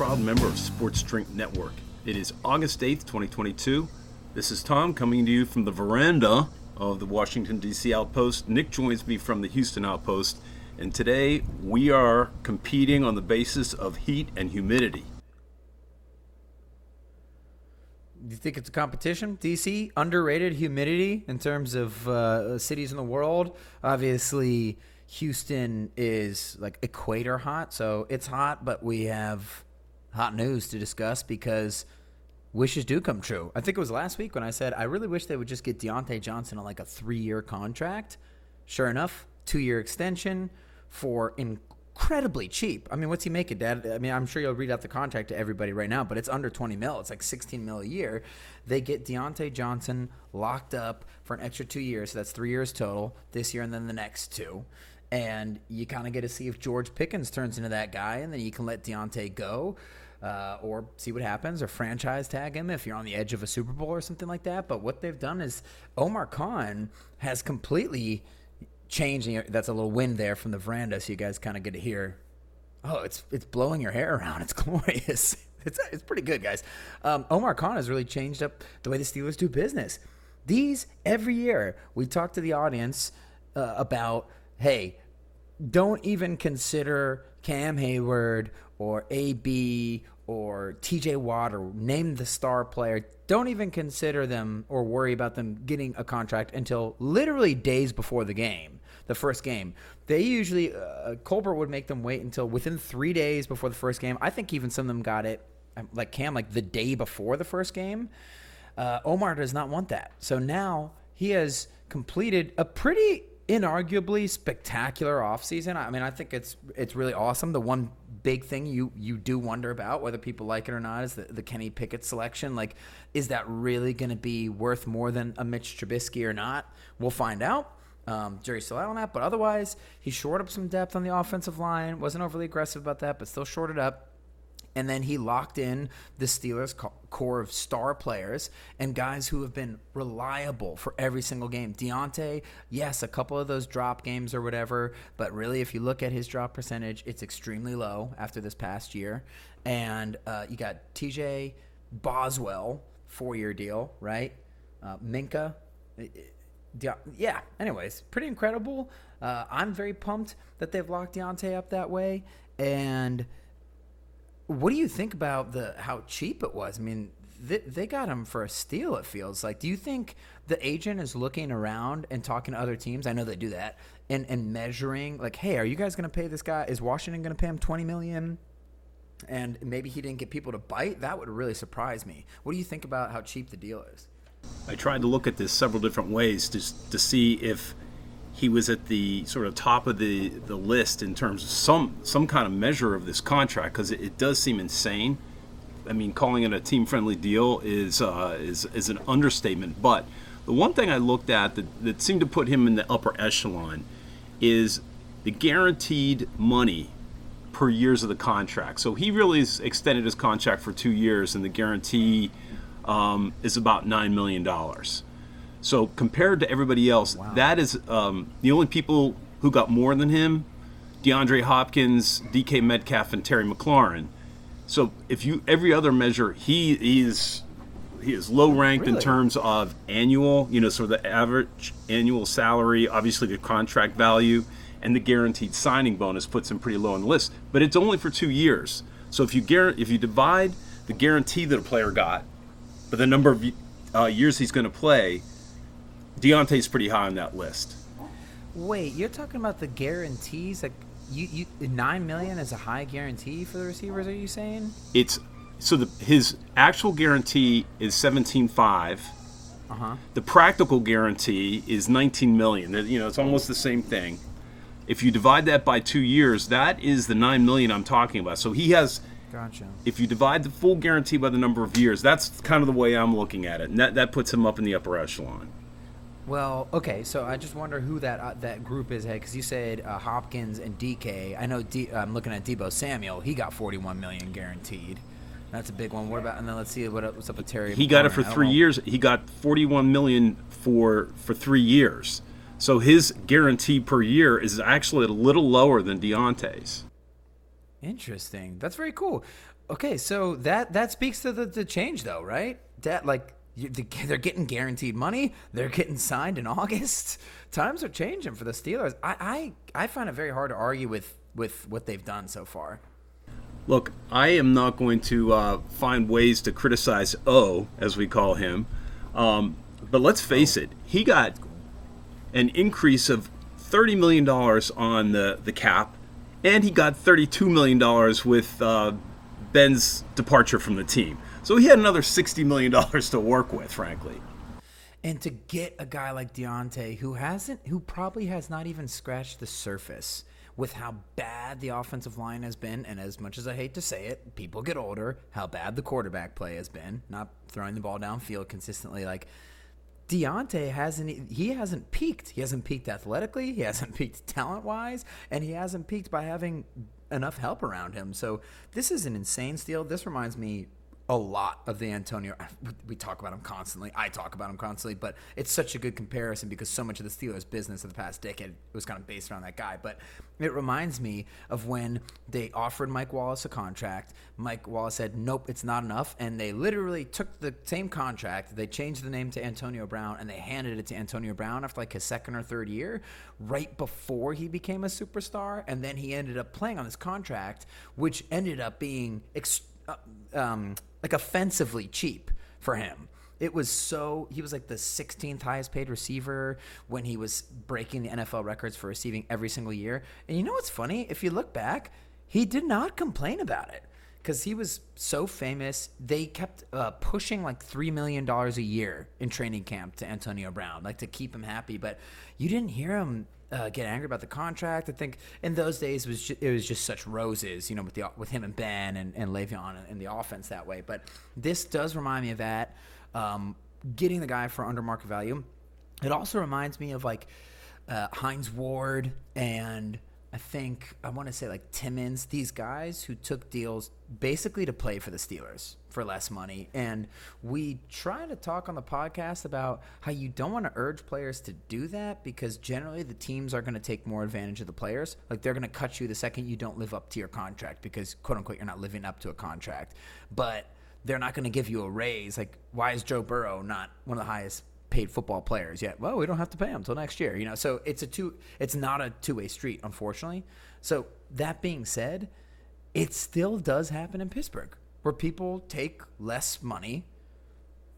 proud member of Sports Drink Network. It is August 8th, 2022. This is Tom coming to you from the veranda of the Washington, D.C. Outpost. Nick joins me from the Houston Outpost, and today we are competing on the basis of heat and humidity. Do you think it's a competition? DC underrated humidity in terms of uh, cities in the world. Obviously, Houston is like equator hot, so it's hot. But we have hot news to discuss because wishes do come true. I think it was last week when I said I really wish they would just get Diontae Johnson on like a three-year contract. Sure enough, two-year extension for incredibly cheap. I mean, what's he making, Dad? I mean, I'm sure you'll read out the contract to everybody right now, but it's under 20 mil. It's like 16 mil a year. They get Diontae Johnson locked up for an extra two years. So that's three years total this year and then the next two. And you kind of get to see if George Pickens turns into that guy, and then you can let Diontae go. Uh, or see what happens, or franchise tag him if you're on the edge of a Super Bowl or something like that. But what they've done is Omar Khan has completely changed. That's a little wind there from the veranda, so you guys kind of get to hear. Oh, it's it's blowing your hair around. It's glorious. It's it's pretty good, guys. Um, Omar Khan has really changed up the way the Steelers do business. These every year we talk to the audience uh, about. Hey, don't even consider Cam Hayward or AB or TJ Watt or name the star player. Don't even consider them or worry about them getting a contract until literally days before the game, the first game. They usually, uh, Colbert would make them wait until within three days before the first game. I think even some of them got it, um, like Cam, like the day before the first game. Uh, Omar does not want that. So now he has completed a pretty inarguably spectacular offseason. I mean, I think it's it's really awesome. The one big thing you you do wonder about whether people like it or not is the, the Kenny Pickett selection. Like, is that really going to be worth more than a Mitch Trubisky or not? We'll find out. Um, jury's still out on that, but otherwise, he shored up some depth on the offensive line. wasn't overly aggressive about that, but still shorted up. And then he locked in the Steelers' core of star players and guys who have been reliable for every single game. Diontae, yes, a couple of those drop games or whatever, but really, if you look at his drop percentage, it's extremely low after this past year. And uh, you got TJ Boswell, four year deal, right? Uh, Minkah. De- yeah, anyways, pretty incredible. Uh, I'm very pumped that they've locked Diontae up that way. And what do you think about the how cheap it was? I mean, they, they got him for a steal. It feels like. Do you think the agent is looking around and talking to other teams? I know they do that and and measuring like, hey, are you guys going to pay this guy? Is Washington going to pay him twenty million? And maybe he didn't get people to bite. That would really surprise me. What do you think about how cheap the deal is? I tried to look at this several different ways to, to see if he was at the sort of top of the, the list in terms of some some kind of measure of this contract because it, it does seem insane. I mean, calling it a team friendly deal is uh, is is an understatement. But the one thing I looked at that, that seemed to put him in the upper echelon is the guaranteed money per years of the contract. So he really has extended his contract for two years, and the guarantee um, is about nine million dollars. So compared to everybody else, that is um, the only people who got more than him: DeAndre Hopkins, DK Metcalf, and Terry McLaurin. So if you every other measure, he is he is low ranked in terms of annual, you know, so the average annual salary, obviously the contract value, and the guaranteed signing bonus puts him pretty low on the list. But it's only for two years. So if you guar- if you divide the guarantee that a player got, but the number of uh, years he's going to play, Diontae's pretty high on that list. Wait, you're talking about the guarantees? Like, you, you nine million is a high guarantee for the receivers? Are you saying? It's so the his actual guarantee is seventeen five. Uh huh. The practical guarantee is 19 million. That- You know, it's almost the same thing. If you divide that by two years, that is the 9 million I'm talking about. So he has, Gotcha. if you divide the full guarantee by the number of years, that's kind of the way I'm looking at it. And that, that puts him up in the upper echelon. Well, okay, so I just wonder who that uh, that group is, because you said uh, Hopkins and DK. I know D, I'm looking at Deebo Samuel. He got 41 million guaranteed. That's a big one. What about? And then let's see what, what's up with Terry. He got it for three years. He got 41 million for for three years. So his guarantee per year is actually a little lower than Diontae's. Interesting. That's very cool. Okay, so that that speaks to the, the change, though, right? That like they're getting guaranteed money. They're getting signed in August. Times are changing for the Steelers. I I, I find it very hard to argue with with what they've done so far. Look, I am not going to uh, find ways to criticize O, as we call him. Um, but let's face it, he got an increase of $30 million on the, the cap, and he got $32 million with uh, Ben's departure from the team. So he had another $60 million to work with, frankly. And to get a guy like Diontae, who hasn't, who probably has not even scratched the surface with how bad the offensive line has been, and as much as I hate to say it, people get older, how bad the quarterback play has been, not throwing the ball downfield consistently. Like, Diontae hasn't, he hasn't peaked. He hasn't peaked athletically, he hasn't peaked talent wise, and he hasn't peaked by having enough help around him. So, this is an insane steal. This reminds me a lot of the Antonio. we- talk about him constantly. I talk about him constantly, but it's such a good comparison because so much of the Steelers' business of the past decade was kind of based around that guy. But it reminds me of when they offered Mike Wallace a contract. Mike Wallace said, "Nope, it's not enough," and they literally took the same contract. They changed the name to Antonio Brown, and they handed it to Antonio Brown after like his second or third year, right before he became a superstar, and then he ended up playing on this contract, which ended up being. Ex- uh, um, like offensively cheap for him. It was so he was like the 16th highest paid receiver when he was breaking the NFL records for receiving every single year. And you know what's funny? If you look back, he did not complain about it because he was so famous. They kept uh, pushing like three million dollars a year in training camp to Antonio Brown, like to keep him happy. But you didn't hear him uh, get angry about the contract. I think in those days it was ju- it was just such roses, you know, with the with him and Ben and, and Le'Veon and, and the offense that way. But this does remind me of that. Um, getting the guy for under market value. It also reminds me of like uh, Hines Ward and I think I want to say like Timmons, these guys who took deals basically to play for the Steelers for less money. And we try to talk on the podcast about how you don't want to urge players to do that because generally the teams are going to take more advantage of the players. Like they're going to cut you the second you don't live up to your contract because quote unquote you're not living up to a contract. But they're not going to give you a raise. Like why is Joe Burrow not one of the highest paid football players yet. Well, we don't have to pay them until next year, you know. So it's a two it's not a two-way street, unfortunately. So that being said, it still does happen in Pittsburgh where people take less money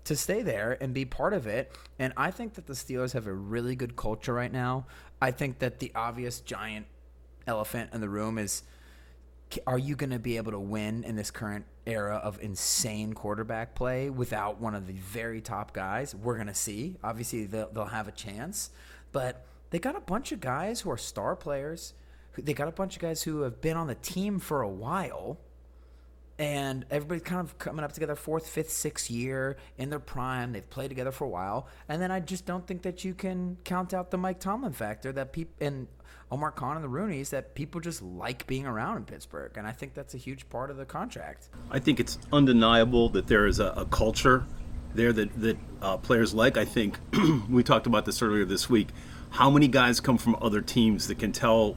to stay there and be part of it. And I think that the Steelers have a really good culture right now. I think that the obvious giant elephant in the room is are you going to be able to win in this current era of insane quarterback play without one of the very top guys? We're going to see. Obviously, they'll, they'll have a chance, but they got a bunch of guys who are star players. They got a bunch of guys who have been on the team for a while, and everybody's kind of coming up together fourth, fifth, sixth year in their prime. They've played together for a while, and then I just don't think that you can count out the Mike Tomlin factor that people and Omar Khan and the Rooney's that people just like being around in Pittsburgh, and I think that's a huge part of the contract. I think it's undeniable that there is a, a culture there that, that uh, players like. I think we talked about this earlier this week. How many guys come from other teams that can tell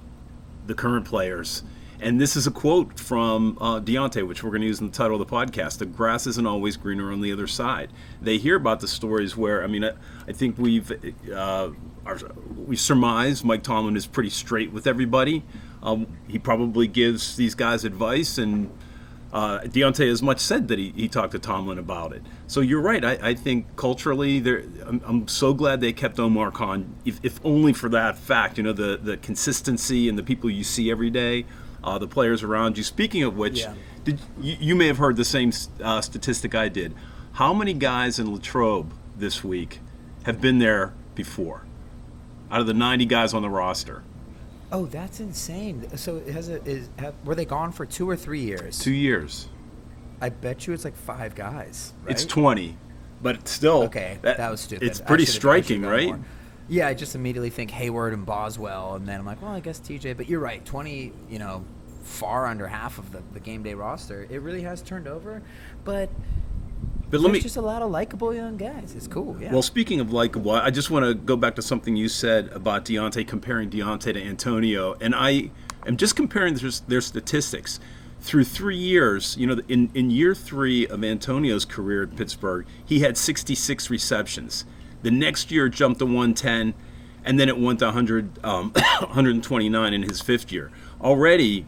the current players? And this is a quote from uh, Diontae, which we're going to use in the title of the podcast. The grass isn't always greener on the other side. They hear about the stories where, I mean, I, I think we've uh, our, we surmise Mike Tomlin is pretty straight with everybody. Um, he probably gives these guys advice and Uh, Diontae has much said that he, he talked to Tomlin about it. So you're right. I, I think culturally, I'm, I'm so glad they kept Omar Khan, if, if only for that fact. You know, the, the consistency and the people you see every day, uh, the players around you. Speaking of which, Yeah. did you, you may have heard the same uh, statistic I did. How many guys in Latrobe this week have been there before? Out of the 90 guys on the roster, Oh, that's insane. So has a, is have, were they gone for two or three years? two years. I bet you it's like five guys. Right? It's 20, but still. Okay, that, was stupid. It's pretty should've- I should've striking, right? more. Yeah, I just immediately think Hayward and Boswell, and then I'm like, well, I guess TJ. But you're right, 20, you know, far under half of the, the game day roster. It really has turned over, but But there's let me. just a lot of likable young guys. It's cool. Yeah. Well, speaking of likable, I just want to go back to something you said about Diontae, comparing Diontae to Antonio, and I am just comparing their, their statistics. Through three years, you know, in, in year three of Antonio's career at Pittsburgh, he had 66 receptions. The next year jumped to 110, and then it went to 100, um, 129 in his fifth year. Already,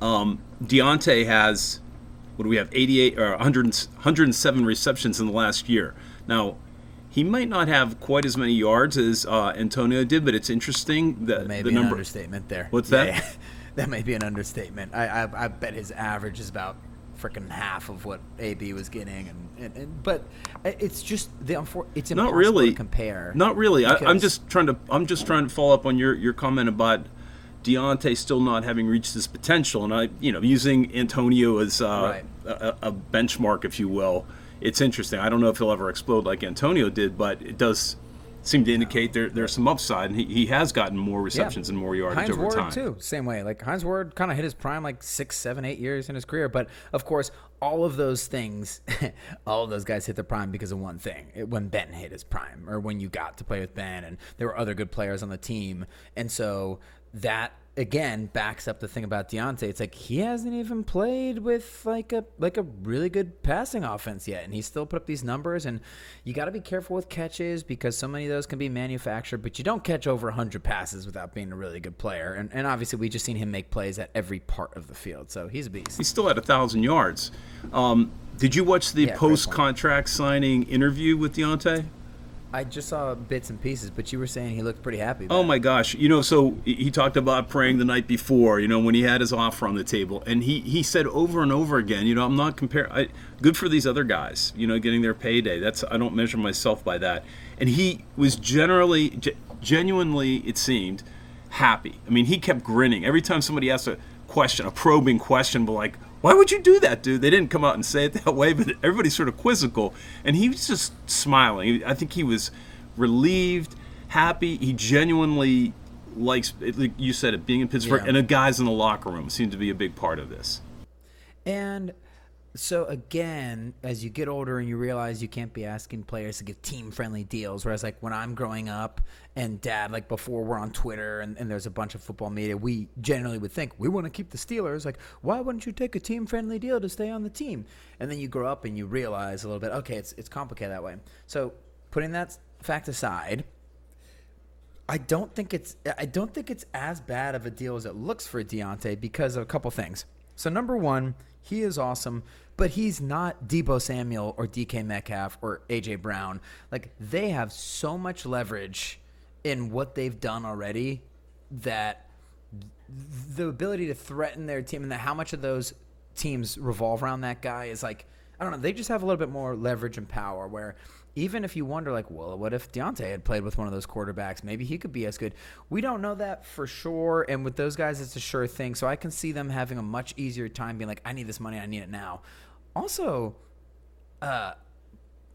um, Diontae has what do we have 88 or 100, 107 receptions in the last year now he might not have quite as many yards as uh, antonio did but it's interesting that Maybe the an number understatement there. What's Yeah, that? yeah. that may be an understatement. I, I, I bet his average is about freaking half of what AB was getting, and, and, and but it's just the unfor- it's not really to compare. not really I, i'm just trying to i'm just trying to follow up on your your comment about Diontae still not having reached his potential, and I, you know, using Antonio as uh, Right. a, a benchmark, if you will, it's interesting. I don't know if he'll ever explode like Antonio did, but it does seem to indicate there, there's some upside, and he, he has gotten more receptions and more yardage Hines over Ward time. too, same way. Like Hines Ward kind of hit his prime like six, seven, eight years in his career. But of course, all of those things, all of those guys hit their prime because of one thing: it, when Ben hit his prime, or when you got to play with Ben, and there were other good players on the team, and so that again backs up the thing about Diontae. It's like he hasn't even played with like a like a really good passing offense yet, and he still put up these numbers. And you got to be careful with catches because so many of those can be manufactured. But you don't catch over 100 passes without being a really good player. And, and obviously, we just seen him make plays at every part of the field, so he's a beast. He's still at a thousand yards. Um, did you watch the Yeah, post-contract signing interview with Diontae? I just saw bits and pieces, but you were saying he looked pretty happy. Oh my gosh! You know, so he talked about praying the night before. You know, when he had his offer on the table, and he he said over and over again, you know, I'm not comparing. Good for these other guys, you know, getting their payday. That's I don't measure myself by that. And he was generally, ge- genuinely, it seemed, happy. I mean, he kept grinning every time somebody asked a question, a probing question, but like, why would you do that, dude? They didn't come out and say it that way, but everybody's sort of quizzical, and he was just smiling. I think he was relieved, happy. He genuinely likes, like you said, it being in Pittsburgh, Yeah. and the guys in the locker room seem to be a big part of this. And so again, as you get older and you realize you can't be asking players to give team friendly deals, whereas like when I'm growing up and dad, like before we're on Twitter and, and there's a bunch of football media, we generally would think we want to keep the Steelers. Like, why wouldn't you take a team friendly deal to stay on the team? And then you grow up and you realize a little bit, okay, it's it's complicated that way. So putting that fact aside, I don't think it's I don't think it's as bad of a deal as it looks for Diontae because of a couple things. So number one, he is awesome, but he's not Deebo Samuel or DK Metcalf or AJ Brown. Like they have so much leverage in what they've done already that the ability to threaten their team and how much of those teams revolve around that guy is like I don't know. They just have a little bit more leverage and power. Where even if you wonder, like, well, what if Diontae had played with one of those quarterbacks? Maybe he could be as good. We don't know that for sure. And with those guys, it's a sure thing. So I can see them having a much easier time being like, I need this money. I need it now. Also, uh,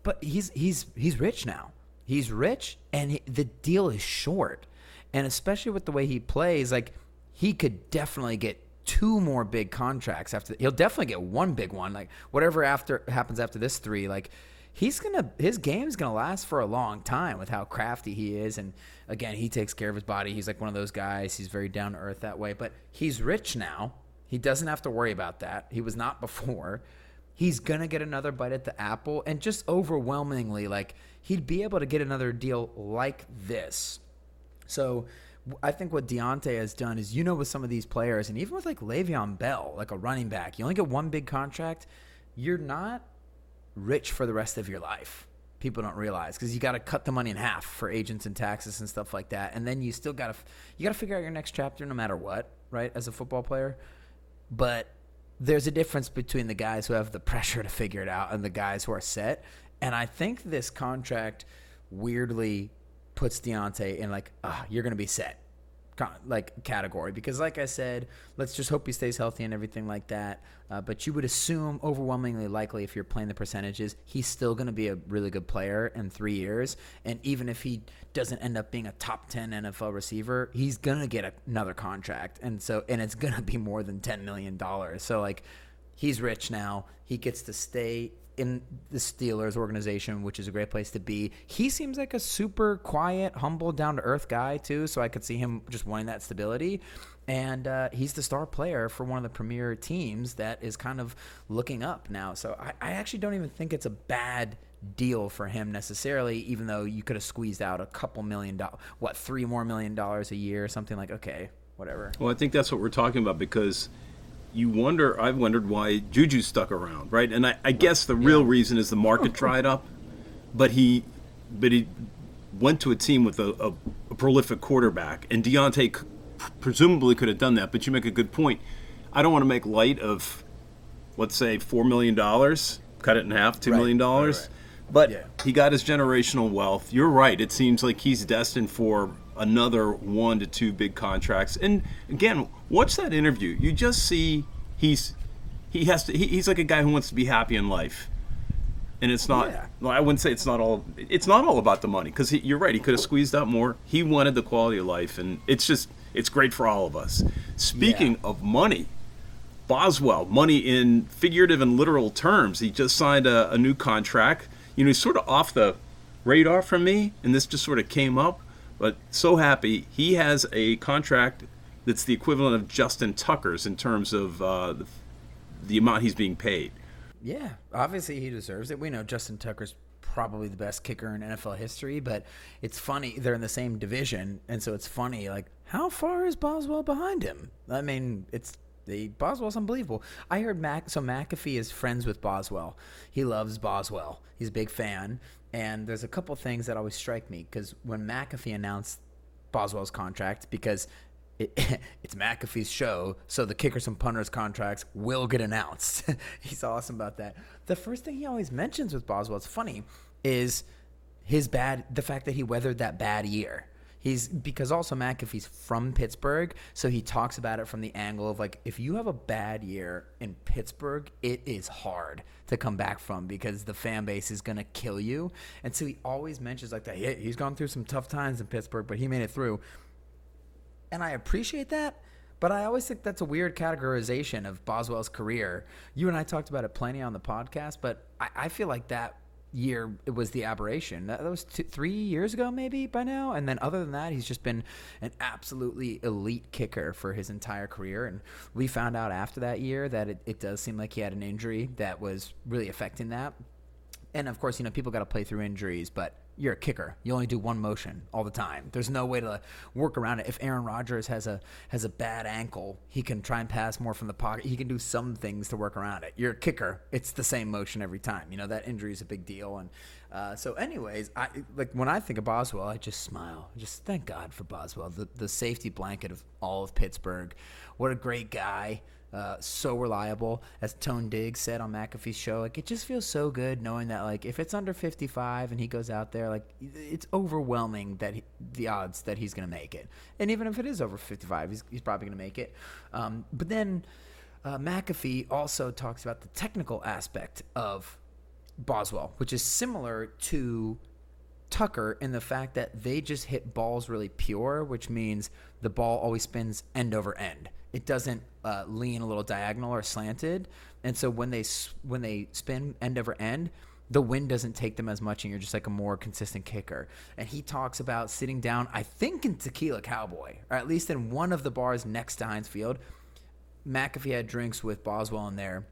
but he's he's he's rich now. He's rich, and he, the deal is short. And especially with the way he plays, like he could definitely get two more big contracts after. He'll definitely get one big one. Like whatever after happens after this three, like he's gonna his game's gonna last for a long time with how crafty he is. And again, he takes care of his body. He's like one of those guys. He's very down to earth that way. But he's rich now. He doesn't have to worry about that. He was not before he's gonna get another bite at the apple and just overwhelmingly like he'd be able to get another deal like this so I think what Diontae has done is, you know, with some of these players, and even with like Le'Veon Bell, like a running back, you only get one big contract. You're not rich for the rest of your life. People don't realize because you got to cut the money in half for agents and taxes and stuff like that, and then you still got to you got to figure out your next chapter no matter what, right? As a football player, but there's a difference between the guys who have the pressure to figure it out and the guys who are set. And I think this contract weirdly puts Diontae in like, ah, you're gonna be set, like category because, like I said, let's just hope he stays healthy and everything like that. Uh, but you would assume overwhelmingly likely if you're playing the percentages, he's still gonna be a really good player in three years. And even if he doesn't end up being a top ten NFL receiver, he's gonna get another contract, and so and it's gonna be more than ten million dollars. So like he's rich now. He gets to stay in the Steelers organization, which is a great place to be. He seems like a super quiet, humble, down to earth guy too. So I could see him just wanting that stability. And uh, he's the star player for one of the premier teams that is kind of looking up now. So I, I actually don't even think it's a bad deal for him necessarily, even though you could have squeezed out a couple million dollars, what, three more million dollars a year, something like, okay, whatever. Well, I think that's what we're talking about because you wonder. I've wondered why Juju stuck around, right? And I, I guess the real reason is the market dried up. But he, but he went to a team with a, a, a prolific quarterback, and Diontae c- presumably could have done that. But you make a good point. I don't want to make light of, let's say, four million dollars. Cut it in half, two Right, million right, dollars. right. But Yeah. he got his generational wealth. You're right. It seems like he's destined for another one to two big contracts. And again, watch that interview. You just see he's he has to. He, he's like a guy who wants to be happy in life. And it's not. Yeah. well, I wouldn't say it's not all. It's not all about the money because you're right. He could have squeezed out more. He wanted the quality of life, and it's just it's great for all of us. Speaking Yeah. of money, Boswell, money in figurative and literal terms. He just signed a, a new contract. You know, he's sort of off the radar from me, and this just sort of came up. But so happy he has a contract that's the equivalent of Justin Tucker's in terms of uh, the, the amount he's being paid. Yeah, obviously he deserves it. We know Justin Tucker's probably the best kicker in NFL history, but it's funny they're in the same division, and so it's funny like how far is Boswell behind him? I mean, it's the Boswell's unbelievable. I heard Mac so McAfee is friends with Boswell. He loves Boswell. He's a big fan, and there's a couple things that always strike me because when McAfee announced Boswell's contract because it, it's McAfee's show, so the kickers and punters contracts will get announced. He's awesome about that. The first thing he always mentions with Boswell, it's funny, is his bad the fact that he weathered that bad year. He's because also McAfee's from Pittsburgh, so he talks about it from the angle of like if you have a bad year in Pittsburgh, it is hard to come back from because the fan base is gonna kill you. And so he always mentions like that. Yeah, he's gone through some tough times in Pittsburgh, but he made it through and I appreciate that. But I always think that's a weird categorization of Boswell's career. You and I talked about it plenty on the podcast, but I, I feel like that year it was the aberration. That, was two, three years ago, maybe by now. And then other than that, he's just been an absolutely elite kicker for his entire career. And we found out after that year that it, it does seem like he had an injury that was really affecting that. And of course, you know, people got to play through injuries, but you're a kicker. You only do one motion all the time. There's no way to work around it. If Aaron Rodgers has a has a bad ankle, he can try and pass more from the pocket. He can do some things to work around it. You're a kicker. It's the same motion every time. You know that injury is a big deal. And uh, so, anyways, I like when I think of Boswell, I just smile. Just thank God for Boswell, the the safety blanket of all of Pittsburgh. What a great guy. Uh, so reliable, as Tone Diggs said on McAfee's show. Like it just feels so good knowing that like if it's under 55 and he goes out there, like it's overwhelming that he, the odds that he's gonna make it. And even if it is over 55, he's, he's probably gonna make it. Um, but then uh, McAfee also talks about the technical aspect of Boswell, which is similar to Tucker in the fact that they just hit balls really pure, which means the ball always spins end over end. It doesn't uh, lean a little diagonal or slanted, and so when they when they spin end over end, the wind doesn't take them as much, and you're just like a more consistent kicker. And he talks about sitting down, I think in Tequila Cowboy, or at least in one of the bars next to Heinz Field. McAfee had drinks with Boswell in there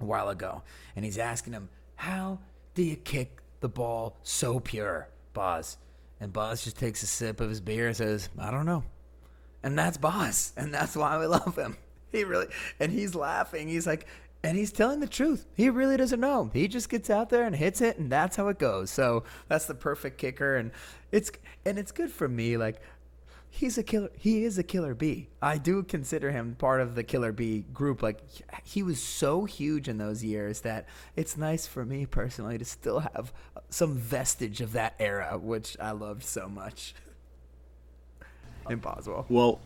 a while ago, and he's asking him, "How do you kick the ball so pure, Boz?" And Boz just takes a sip of his beer and says, "I don't know. And that's boss and that's why we love him. He really, and he's laughing. He's like, and he's telling the truth. He really doesn't know. He just gets out there and hits it, and that's how it goes. So that's the perfect kicker, and it's and it's good for me. Like he's a killer. He is a killer bee. I do consider him part of the killer bee group. Like he was so huge in those years that it's nice for me personally to still have some vestige of that era, which I loved so much. In Boswell. Well,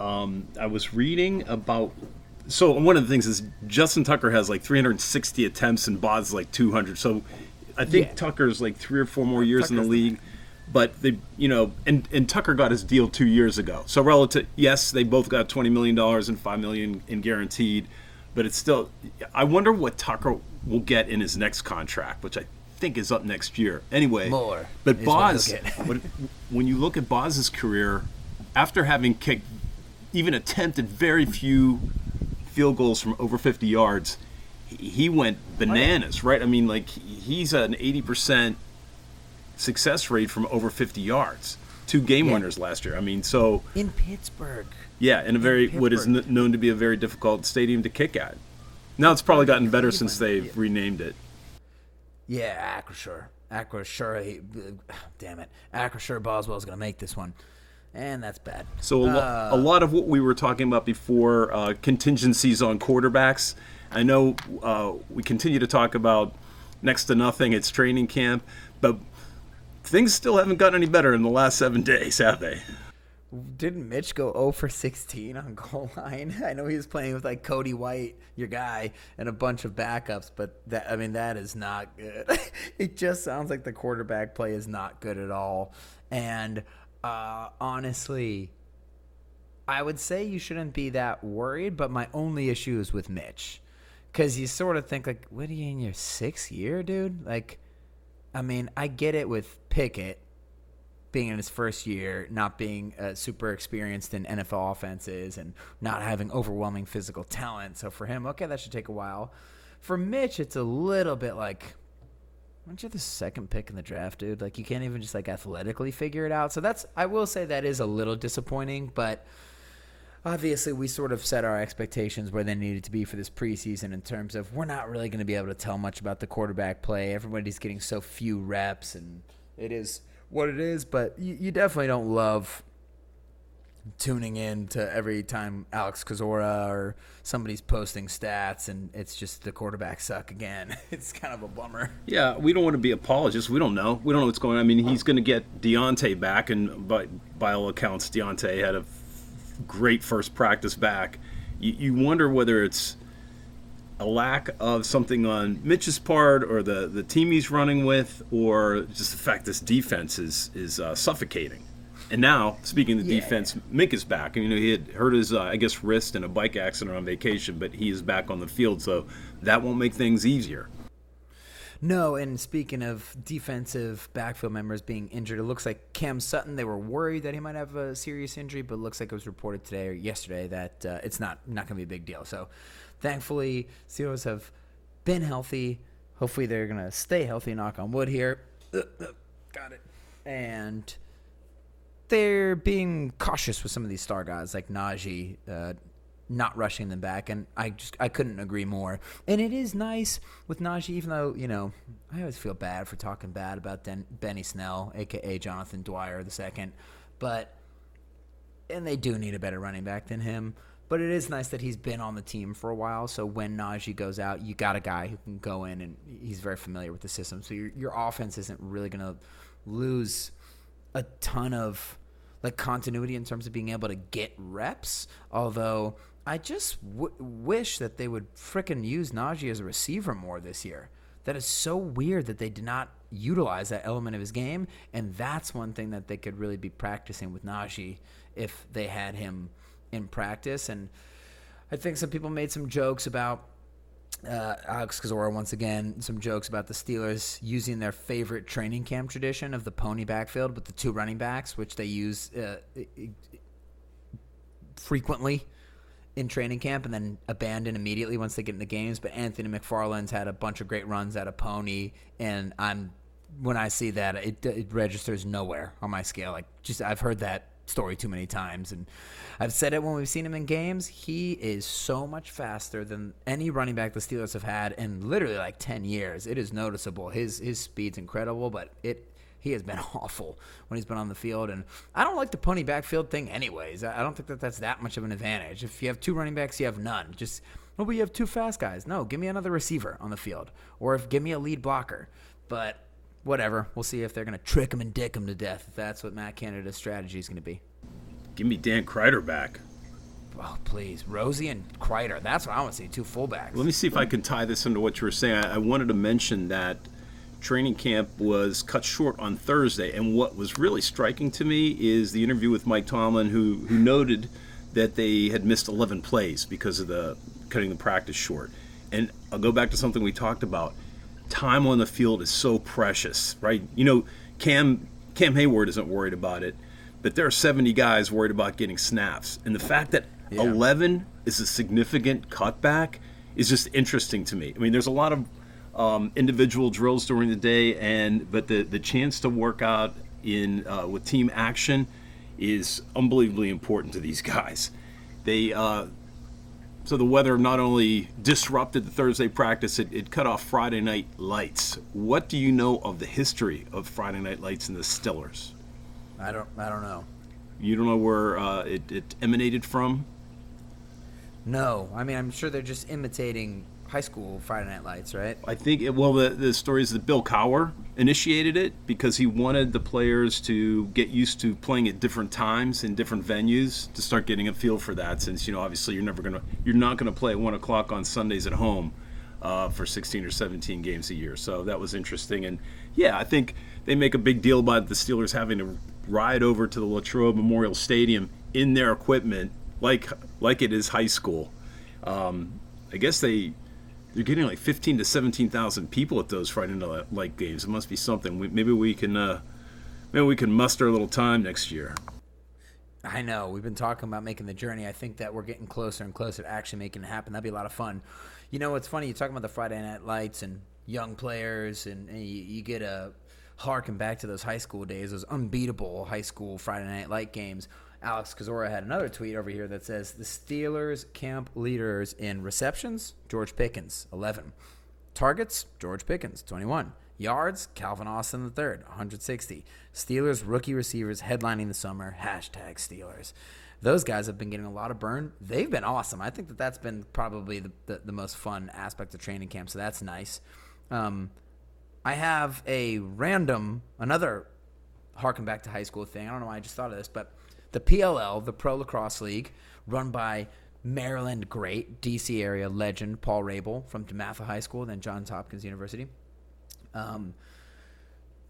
um, I was reading about. So one of the things is Justin Tucker has like 360 attempts and Boz is like 200. So I think Yeah. Tucker's like three or four more years in the Tucker's- league. But they, you know, and and Tucker got his deal two years ago. So relative, yes, they both got 20 million dollars and five million in guaranteed. But it's still, I wonder what Tucker will get in his next contract, which I think is up next year. Anyway, More But Boz, when, when you look at Boz's career, after having kicked, even attempted very few field goals from over 50 yards, he- went bananas, right? I mean, like he- he's an 80% success rate from over 50 yards. Two game Yeah. winners last year. I mean, so In Pittsburgh. yeah, in a very what is kn- known to be a very difficult stadium to kick at. Now it's probably gotten better since they've renamed it. Yeah, Acrisure. Acrisure. Damn it. Acrisure Boswell's going to make this one. And that's bad. So a, lo- Uh, a lot of what we were talking about before, uh, contingencies on quarterbacks. I know uh, we continue to talk about next to nothing. It's training camp, but things still haven't gotten any better in the last seven days, have they? Didn't Mitch go 0 for 16 on goal line? I know he was playing with like Cody White, your guy, and a bunch of backups, but that I mean that is not good. it just sounds like the quarterback play is not good at all. And uh, honestly, I would say you shouldn't be that worried, but my only issue is with Mitch. Cuz you sort of think like what are you in your 6th year, dude? Like I mean, I get it with Pickett being in his first year, not being uh, super experienced in NFL offenses and not having overwhelming physical talent. So for him, okay, that should take a while. For Mitch, it's a little bit like, aren't you the second pick in the draft, dude? Like you can't even just like athletically figure it out. So that's I will say that is a little disappointing, but obviously we sort of set our expectations where they needed to be for this preseason in terms of we're not really going to be able to tell much about the quarterback play. Everybody's getting so few reps, and it is what it is. But you, you definitely don't love tuning in to every time Alex Kozora or somebody's posting stats and it's just the quarterbacks suck again. It's kind of a bummer. Yeah, we don't want to be apologists. We don't know. We don't know what's going on. I mean, he's going to get Diontae back, and by, by all accounts, Diontae had a great first practice back. You, you wonder whether it's a lack of something on Mitch's part, or the, the team he's running with, or just the fact this defense is is uh, suffocating. And now, speaking of the Yeah. defense, Mick is back. You know, he had hurt his, uh, I guess, wrist in a bike accident on vacation, but he is back on the field, so that won't make things easier. No, and speaking of defensive backfield members being injured, it looks like Cam Sutton. They were worried that he might have a serious injury, but it looks like it was reported today or yesterday that uh, it's not not going to be a big deal. So, thankfully, Steelers have been healthy. Hopefully, they're going to stay healthy. Knock on wood here. Got it. And they're being cautious with some of these star guys like Najee, uh, not rushing them back, and I just I couldn't agree more. And it is nice with Najee, even though you know I always feel bad for talking bad about Den- Benny Snell, aka Jonathan Dwyer the second, but and they do need a better running back than him. But it is nice that he's been on the team for a while. So when Najee goes out, you got a guy who can go in and he's very familiar with the system. So your your offense isn't really going to lose a ton of like continuity in terms of being able to get reps. Although I just w- wish that they would frickin' use Najee as a receiver more this year. That is so weird that they did not utilize that element of his game, and that's one thing that they could really be practicing with Najee if they had him in practice. And I think some people made some jokes about uh, Alex Kozora once again some jokes about the Steelers using their favorite training camp tradition of the pony backfield with the two running backs, which they use uh, frequently in training camp and then abandon immediately once they get in the games. But Anthony McFarland's had a bunch of great runs out of pony, and I'm when I see that it, it registers nowhere on my scale. Like just I've heard that story too many times, and I've said it when we've seen him in games. He is so much faster than any running back the Steelers have had in literally like ten years. It is noticeable. His his speed's incredible, but it he has been awful when he's been on the field. And I don't like the pony backfield thing, anyways. I don't think that that's that much of an advantage. If you have two running backs, you have none. Just oh, but you have two fast guys. No, give me another receiver on the field, or if give me a lead blocker. But whatever, we'll see if they're gonna trick him and dick him to death. If that's what Matt Canada's strategy is gonna be. Give me Dan Kreider back. Oh please, Rosie and Kreider. That's what I want to see. Two fullbacks. Let me see if I can tie this into what you were saying. I, I wanted to mention that training camp was cut short on Thursday, and what was really striking to me is the interview with Mike Tomlin, who who noted that they had missed 11 plays because of the cutting the practice short. And I'll go back to something we talked about. Time on the field is so precious, right? You know, Cam Cam Hayward isn't worried about it, but there are 70 guys worried about getting snaps, and the fact that 11 is a significant cutback is just interesting to me. I mean, there's a lot of um, individual drills during the day, and but the the chance to work out in uh, with team action is unbelievably important to these guys. They uh, so the weather not only disrupted the Thursday practice, it, it cut off Friday night lights. What do you know of the history of Friday night lights in the Stillers? I don't. I don't know. You don't know where uh, it, it emanated from? No, I mean I'm sure they're just imitating high school Friday Night Lights, right? I think it, well the the story is that Bill Cowher initiated it because he wanted the players to get used to playing at different times in different venues to start getting a feel for that. Since you know obviously you're never gonna you're not gonna play at one o'clock on Sundays at home uh, for 16 or 17 games a year. So that was interesting. And yeah, I think they make a big deal about the Steelers having to ride over to the Latrobe Memorial Stadium in their equipment like like it is high school. Um, I guess they they're getting like 15 to 17,000 people at those Friday night light games. It must be something. We, maybe we can uh, maybe we can muster a little time next year. I know. We've been talking about making the journey. I think that we're getting closer and closer to actually making it happen. That'd be a lot of fun. You know, what's funny. You're talking about the Friday Night Lights and young players, and, and you, you get a harken back to those high school days, those unbeatable high school Friday Night Light games. Alex Kozora had another tweet over here that says the Steelers camp leaders in receptions: George Pickens, 11. Targets: George Pickens, 21. Yards: Calvin Austin III, 160. Steelers rookie receivers headlining the summer. Hashtag Steelers. Those guys have been getting a lot of burn. They've been awesome. I think that that's been probably the, the, the most fun aspect of training camp. So that's nice. Um, I have a random another harken back to high school thing. I don't know why I just thought of this, but the PLL, the Pro Lacrosse League, run by Maryland great DC area legend Paul Rabil from DeMatha High School, then Johns Hopkins University. Um,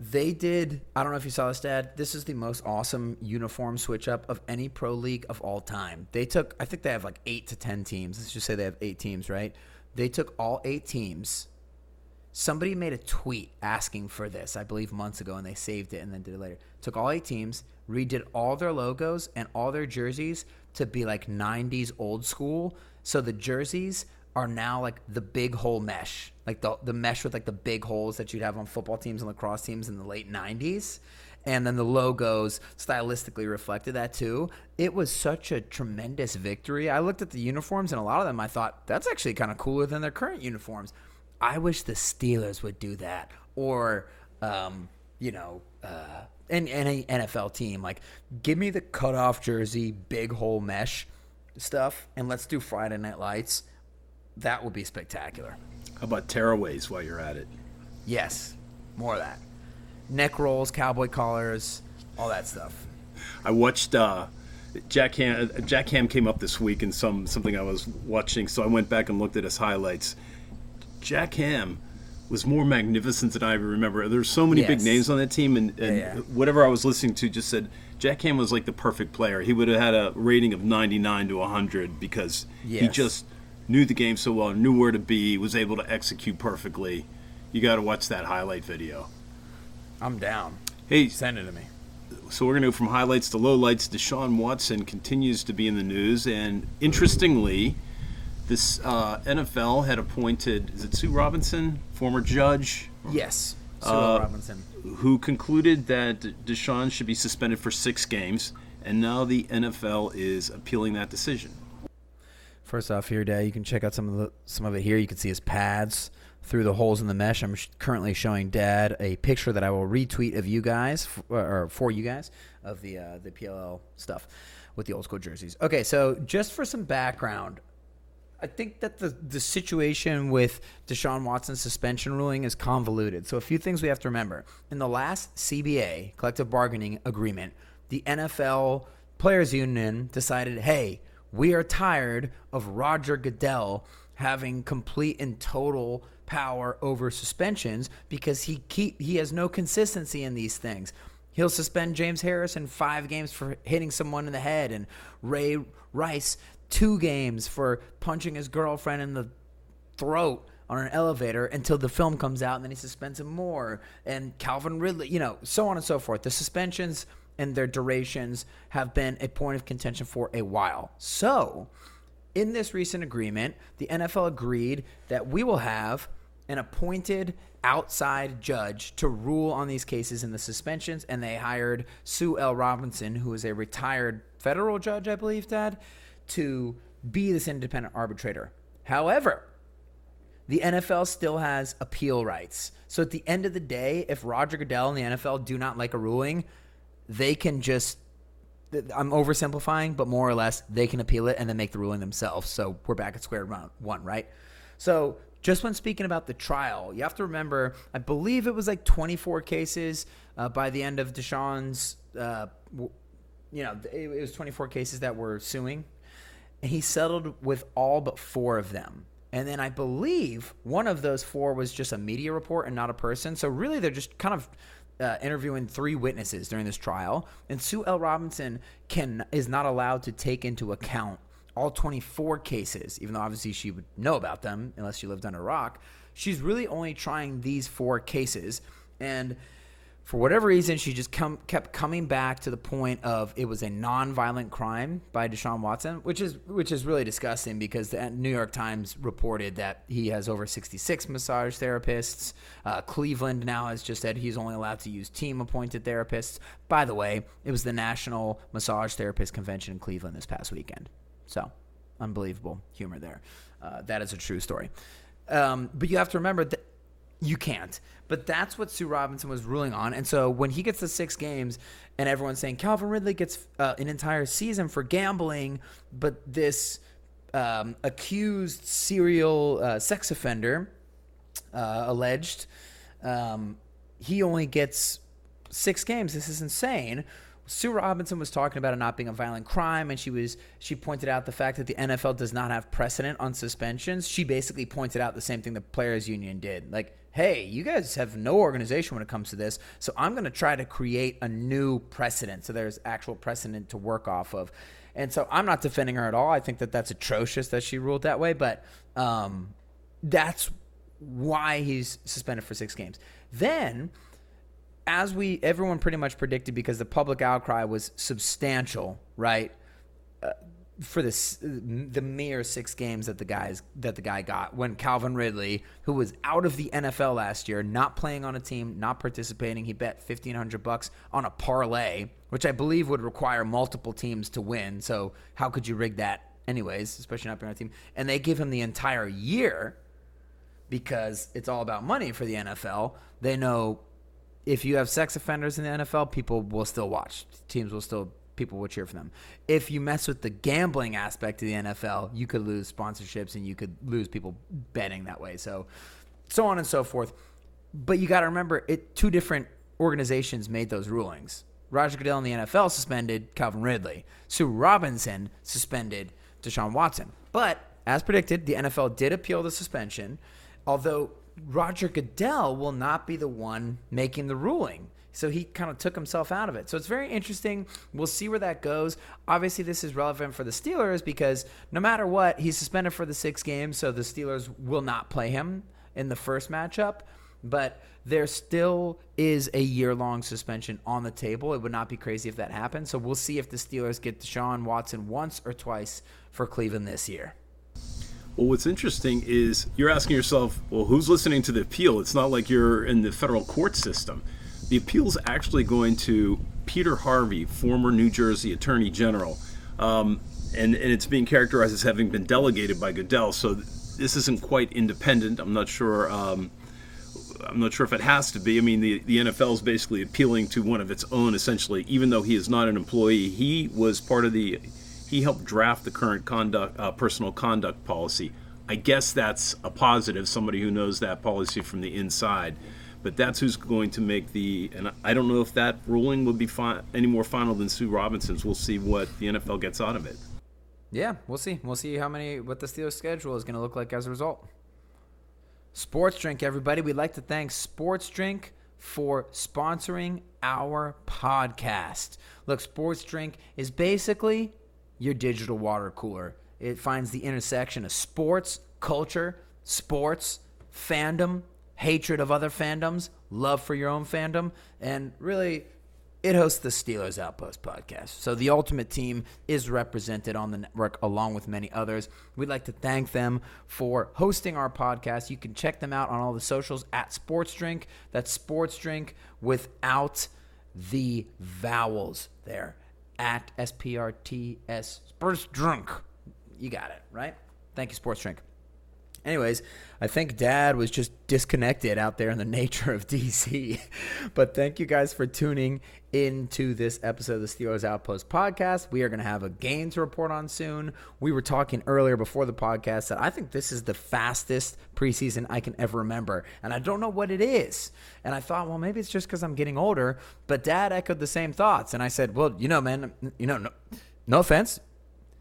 they did. I don't know if you saw this, Dad. This is the most awesome uniform switch up of any pro league of all time. They took. I think they have like eight to ten teams. Let's just say they have eight teams, right? They took all eight teams. Somebody made a tweet asking for this, I believe, months ago, and they saved it and then did it later. Took all eight teams, redid all their logos and all their jerseys to be like 90s old school. So the jerseys are now like the big hole mesh, like the the mesh with like the big holes that you'd have on football teams and lacrosse teams in the late 90s. And then the logos stylistically reflected that too. It was such a tremendous victory. I looked at the uniforms and a lot of them I thought that's actually kind of cooler than their current uniforms. I wish the Steelers would do that or um, you know, uh, and any NFL team. Like, give me the cutoff jersey, big hole mesh stuff, and let's do Friday Night Lights. That would be spectacular. How about tearaways while you're at it? Yes, more of that. Neck rolls, cowboy collars, all that stuff. I watched uh, Jack Ham. Jack Ham came up this week in some something I was watching, so I went back and looked at his highlights. Jack Ham was more magnificent than I remember. There's so many big names on that team, and, and Yeah, yeah. whatever I was listening to just said Jack Ham was like the perfect player. He would have had a rating of 99 to 100 because he just knew the game so well, knew where to be, was able to execute perfectly. You got to watch that highlight video. I'm down. Hey, Send it to me. so we're going to go from highlights to lowlights. Deshaun Watson continues to be in the news, and interestingly, this uh, NFL had appointed is it Sue Robinson, former judge, Yes. Sue Uh, Robinson. who concluded that Deshaun should be suspended for six games, and now the NFL is appealing that decision. First off, here, Dad, you can check out some of the some of it here. You can see his pads through the holes in the mesh. I'm sh- currently showing Dad a picture that I will retweet of you guys f- or for you guys of the uh, the PLL stuff with the old school jerseys. Okay, so just for some background, I think that the the situation with Deshaun Watson's suspension ruling is convoluted. So a few things we have to remember. In the last CBA collective bargaining agreement, the NFL players union decided, "Hey, we are tired of Roger Goodell having complete and total power over suspensions because he keep he has no consistency in these things. He'll suspend James Harrison five games for hitting someone in the head, and Ray Rice two games for punching his girlfriend in the throat on an elevator until the film comes out, and then he suspends him more. And Calvin Ridley, you know, so on and so forth. The suspensions and their durations have been a point of contention for a while. So, in this recent agreement, the NFL agreed that we will have an appointed outside judge to rule on these cases in the suspensions, and they hired Sue L. Robinson, who is a retired federal judge, I believe, Dad, to be this independent arbitrator. However, the NFL still has appeal rights. So at the end of the day, if Roger Goodell and the NFL do not like a ruling, they can just I'm oversimplifying, but more or less they can appeal it and then make the ruling themselves. So we're back at square one, right? So just when speaking about the trial, you have to remember, I believe it was like 24 cases uh, by the end of Deshaun's, uh, you know, it, it was 24 cases that were suing. And he settled with all but four of them. And then I believe one of those four was just a media report and not a person. So really, they're just kind of uh, interviewing three witnesses during this trial, and Sue L. Robinson can is not allowed to take into account all 24 cases, even though obviously she would know about them unless she lived under a rock. She's really only trying these four cases, and for whatever reason, she just come, kept coming back to the point of it was a non-violent crime by Deshaun Watson, which is which is really disgusting because the New York Times reported that he has over 66 massage therapists. Uh, Cleveland now has just said he's only allowed to use team-appointed therapists. By the way, it was the National Massage Therapist Convention in Cleveland this past weekend, so unbelievable humor there. Uh, that is a true story. Um, but you have to remember that you can't. But that's what Sue Robinson was ruling on. And so when he gets the six games and everyone's saying Calvin Ridley gets uh, an entire season for gambling, but this um, accused serial uh, sex offender, uh, alleged, um, he only gets six games. This is insane. Sue Robinson was talking about it not being a violent crime, and she was she pointed out the fact that the NFL does not have precedent on suspensions. She basically pointed out the same thing the players' union did. Like, hey, you guys have no organization when it comes to this, so I'm going to try to create a new precedent. So there's actual precedent to work off of. And so I'm not defending her at all. I think that that's atrocious that she ruled that way, but um, that's why he's suspended for six games. Then as we everyone pretty much predicted because the public outcry was substantial, right? Uh, for this the mere six games that the guys that the guy got when Calvin Ridley, who was out of the NFL last year, not playing on a team, not participating, he bet fifteen hundred bucks on a parlay, which I believe would require multiple teams to win. So how could you rig that, anyways, especially not being on a team? And they give him the entire year because it's all about money for the NFL. They know if you have sex offenders in the NFL, people will still watch. Teams will still people will cheer for them. If you mess with the gambling aspect of the NFL, you could lose sponsorships and you could lose people betting that way. So so on and so forth. But you got to remember it two different organizations made those rulings. Roger Goodell in the NFL suspended Calvin Ridley. Sue Robinson suspended Deshaun Watson. But as predicted, the NFL did appeal the suspension, although Roger Goodell will not be the one making the ruling. So he kind of took himself out of it. So it's very interesting. We'll see where that goes. Obviously, this is relevant for the Steelers because no matter what, he's suspended for the six games. So the Steelers will not play him in the first matchup. But there still is a year long suspension on the table. It would not be crazy if that happened. So we'll see if the Steelers get Deshaun Watson once or twice for Cleveland this year. Well, what's interesting is you're asking yourself, well, who's listening to the appeal? It's not like you're in the federal court system. The appeal is actually going to Peter Harvey, former New Jersey Attorney General. Um, and, and it's being characterized as having been delegated by Goodell. So th- this isn't quite independent. I'm not sure. Um, I'm not sure if it has to be. I mean, the, the NFL is basically appealing to one of its own, essentially. Even though he is not an employee, he was part of the. He helped draft the current conduct, uh, personal conduct policy. I guess that's a positive. Somebody who knows that policy from the inside, but that's who's going to make the. And I don't know if that ruling would be fi- any more final than Sue Robinson's. We'll see what the NFL gets out of it. Yeah, we'll see. We'll see how many what the Steelers schedule is going to look like as a result. Sports Drink, everybody. We'd like to thank Sports Drink for sponsoring our podcast. Look, Sports Drink is basically your digital water cooler. It finds the intersection of sports, culture, sports, fandom, hatred of other fandoms, love for your own fandom, and really it hosts the Steelers Outpost podcast. So the Ultimate Team is represented on the network along with many others. We'd like to thank them for hosting our podcast. You can check them out on all the socials at Sports Drink. That's Sports Drink without the vowels there at S P R T S Sports Drink. You got it, right? Thank you, Sports Drink. Anyways, I think Dad was just disconnected out there in the nature of DC. but thank you guys for tuning into this episode of the Steelers Outpost podcast. We are going to have a game to report on soon. We were talking earlier before the podcast that I think this is the fastest preseason I can ever remember. And I don't know what it is. And I thought, well, maybe it's just because I'm getting older. But Dad echoed the same thoughts. And I said, well, you know, man, you know, no, no offense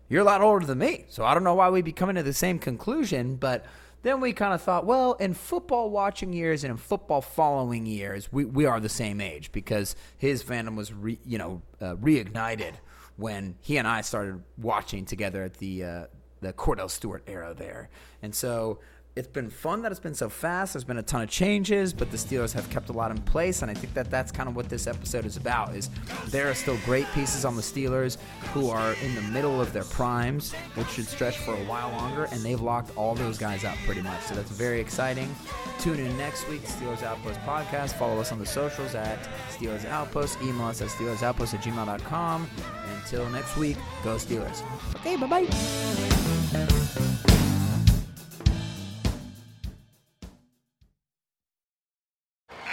you're a lot older than me. So I don't know why we'd be coming to the same conclusion, but then we kind of thought, well, in football watching years and in football following years, we, we are the same age because his fandom was, re, you know, uh, reignited when he and I started watching together at the uh, the Kordell Stewart era there. And so it's been fun that it's been so fast. There's been a ton of changes, but the Steelers have kept a lot in place, and I think that that's kind of what this episode is about. Is there are still great pieces on the Steelers who are in the middle of their primes, which should stretch for a while longer, and they've locked all those guys up pretty much. So that's very exciting. Tune in next week, Steelers Outpost podcast. Follow us on the socials at Steelers Outpost. Email us at SteelersOutpost at gmail.com. Until next week, go Steelers. Okay, bye bye.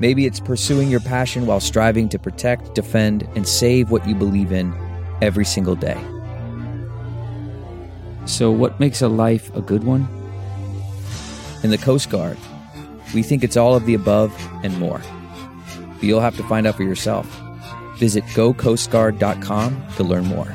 Maybe it's pursuing your passion while striving to protect, defend, and save what you believe in every single day. So, what makes a life a good one? In the Coast Guard, we think it's all of the above and more. But you'll have to find out for yourself. Visit gocoastguard.com to learn more.